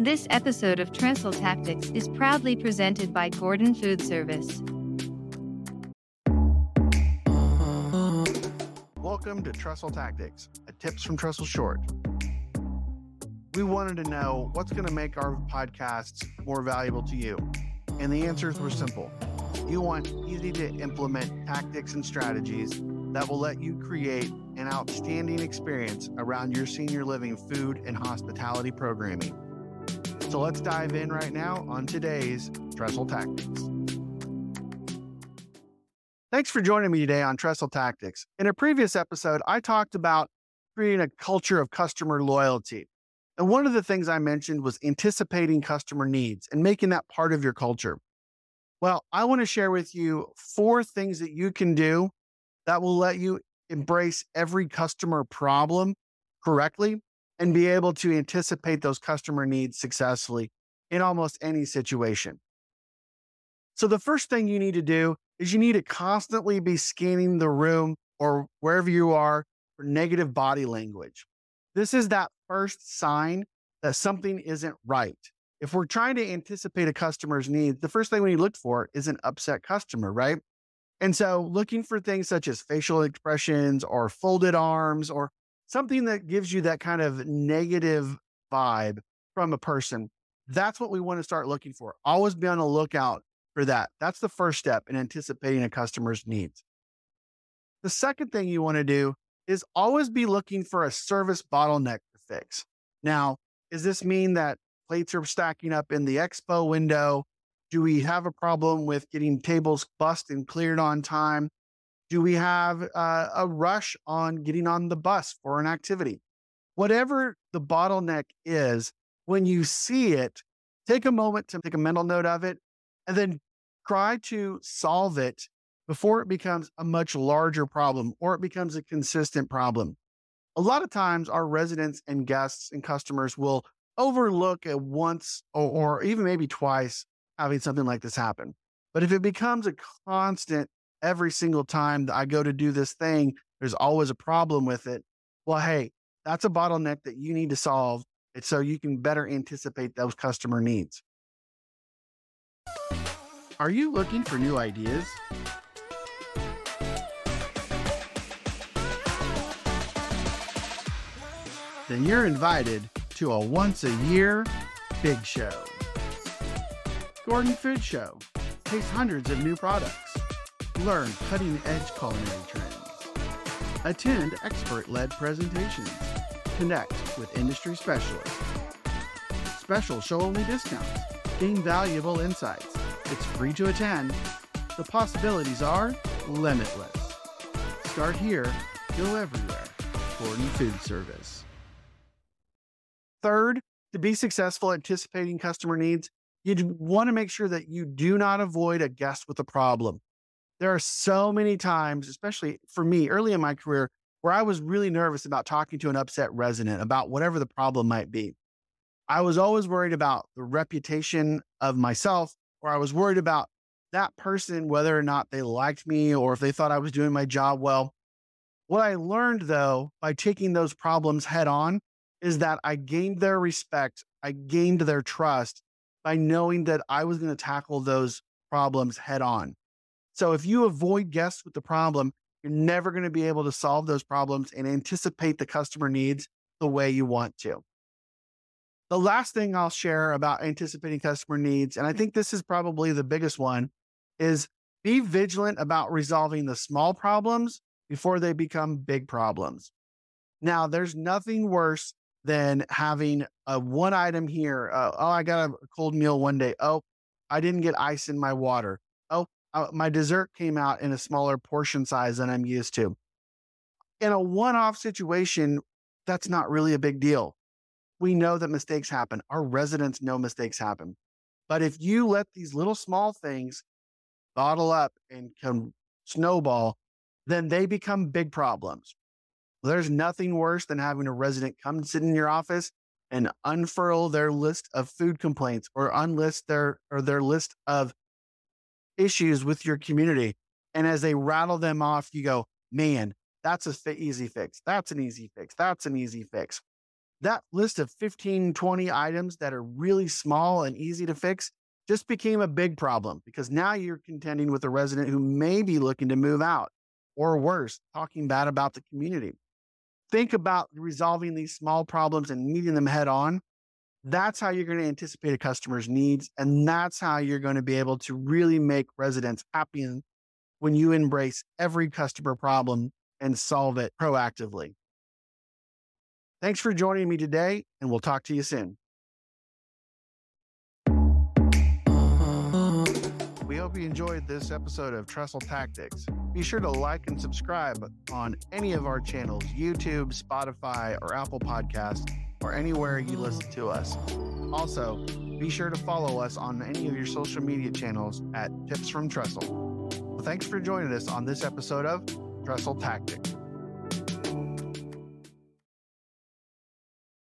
This episode of Trestle Tactics is proudly presented by Gordon Food Service. Welcome to Trestle Tactics, a tips from Trestle Short. We wanted to know what's going to make our podcasts more valuable to you. And the answers were simple. You want easy to implement tactics and strategies that will let you create an outstanding experience around your senior living food and hospitality programming. So let's dive in right now on today's Trestle Tactics. Thanks for joining me today on Trestle Tactics. In a previous episode, I talked about creating a culture of customer loyalty. And one of the things I mentioned was anticipating customer needs and making that part of your culture. Well, I want to share with you four things that you can do that will let you embrace every customer problem correctly and be able to anticipate those customer needs successfully in almost any situation. So, the first thing you need to do is you need to constantly be scanning the room or wherever you are for negative body language. This is that first sign that something isn't right. If we're trying to anticipate a customer's needs, the first thing we need to look for is an upset customer, right? And so looking for things such as facial expressions or folded arms or something that gives you that kind of negative vibe from a person, that's what we want to start looking for. Always be on the lookout for that. That's the first step in anticipating a customer's needs. The second thing you want to do is always be looking for a service bottleneck to fix. Now, does this mean that plates are stacking up in the expo window? Do we have a problem with getting tables bussed and cleared on time? Do we have uh, a rush on getting on the bus for an activity? Whatever the bottleneck is, when you see it, take a moment to take a mental note of it and then try to solve it before it becomes a much larger problem or it becomes a consistent problem. A lot of times, our residents and guests and customers will overlook it once or, or even maybe twice having something like this happen. But if it becomes a constant every single time that I go to do this thing, there's always a problem with it. Well, hey, that's a bottleneck that you need to solve. So you can better anticipate those customer needs. Are you looking for new ideas? Then you're invited to a once a year big show. Gordon Food Show. Taste hundreds of new products. Learn cutting edge culinary trends. Attend expert led presentations. Connect with industry specialists. Special show only discounts. Gain valuable insights. It's free to attend. The possibilities are limitless. Start here, go everywhere. Gordon Food Service. Third, to be successful anticipating customer needs, you want to make sure that you do not avoid a guest with a problem. There are so many times, especially for me early in my career, where I was really nervous about talking to an upset resident about whatever the problem might be. I was always worried about the reputation of myself, or I was worried about that person, whether or not they liked me or if they thought I was doing my job well. What I learned though, by taking those problems head on, is that I gained their respect, I gained their trust, by knowing that I was going to tackle those problems head on. So if you avoid guests with the problem, you're never going to be able to solve those problems and anticipate the customer needs the way you want to. The last thing I'll share about anticipating customer needs, and I think this is probably the biggest one, is be vigilant about resolving the small problems before they become big problems. Now, there's nothing worse than having a one item here. Uh, oh, I got a cold meal one day. Oh, I didn't get ice in my water. Oh, uh, my dessert came out in a smaller portion size than I'm used to. In a one off situation, that's not really a big deal. We know that mistakes happen. Our residents know mistakes happen. But if you let these little small things bottle up and can snowball, then they become big problems. There's nothing worse than having a resident come sit in your office and unfurl their list of food complaints or unlist their or their list of issues with your community. And as they rattle them off, you go, man, that's a easy fix. That's an easy fix. That's an easy fix. that list of 15, 20 items that are really small and easy to fix just became a big problem because now you're contending with a resident who may be looking to move out or worse, talking bad about the community. Think about resolving these small problems and meeting them head on. That's how you're going to anticipate a customer's needs. And that's how you're going to be able to really make residents happy when you embrace every customer problem and solve it proactively. Thanks for joining me today, and we'll talk to you soon. We hope you enjoyed this episode of Trestle Tactics. Be sure to like and subscribe on any of our channels YouTube, Spotify, or Apple Podcasts, or anywhere you listen to us. Also, be sure to follow us on any of your social media channels at Tips from Trestle. Well, thanks for joining us on this episode of Trestle Tactics.